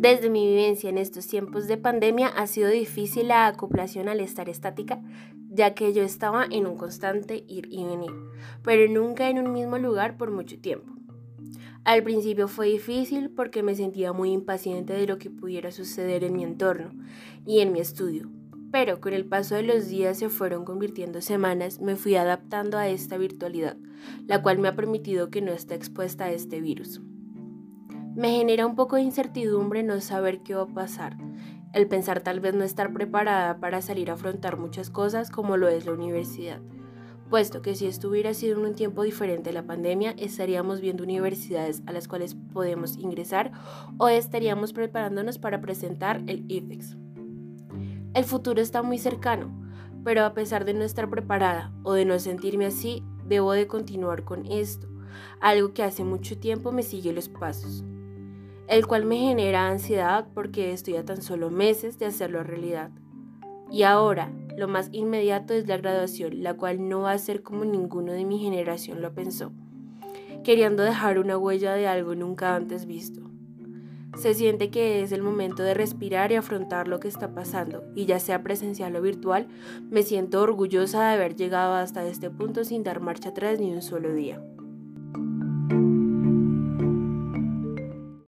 Desde mi vivencia en estos tiempos de pandemia ha sido difícil la acoplación al estar estática, ya que yo estaba en un constante ir y venir, pero nunca en un mismo lugar por mucho tiempo. Al principio fue difícil porque me sentía muy impaciente de lo que pudiera suceder en mi entorno y en mi estudio, pero con el paso de los días se fueron convirtiendo semanas, me fui adaptando a esta virtualidad, la cual me ha permitido que no esté expuesta a este virus. Me genera un poco de incertidumbre no saber qué va a pasar, el pensar tal vez no estar preparada para salir a afrontar muchas cosas como lo es la universidad, puesto que si esto hubiera sido en un tiempo diferente a la pandemia, estaríamos viendo universidades a las cuales podemos ingresar o estaríamos preparándonos para presentar el IFEX. El futuro está muy cercano, pero a pesar de no estar preparada o de no sentirme así, debo de continuar con esto, algo que hace mucho tiempo me sigue los pasos el cual me genera ansiedad porque estoy a tan solo meses de hacerlo realidad. Y ahora, lo más inmediato es la graduación, la cual no va a ser como ninguno de mi generación lo pensó, queriendo dejar una huella de algo nunca antes visto. Se siente que es el momento de respirar y afrontar lo que está pasando, y ya sea presencial o virtual, me siento orgullosa de haber llegado hasta este punto sin dar marcha atrás ni un solo día.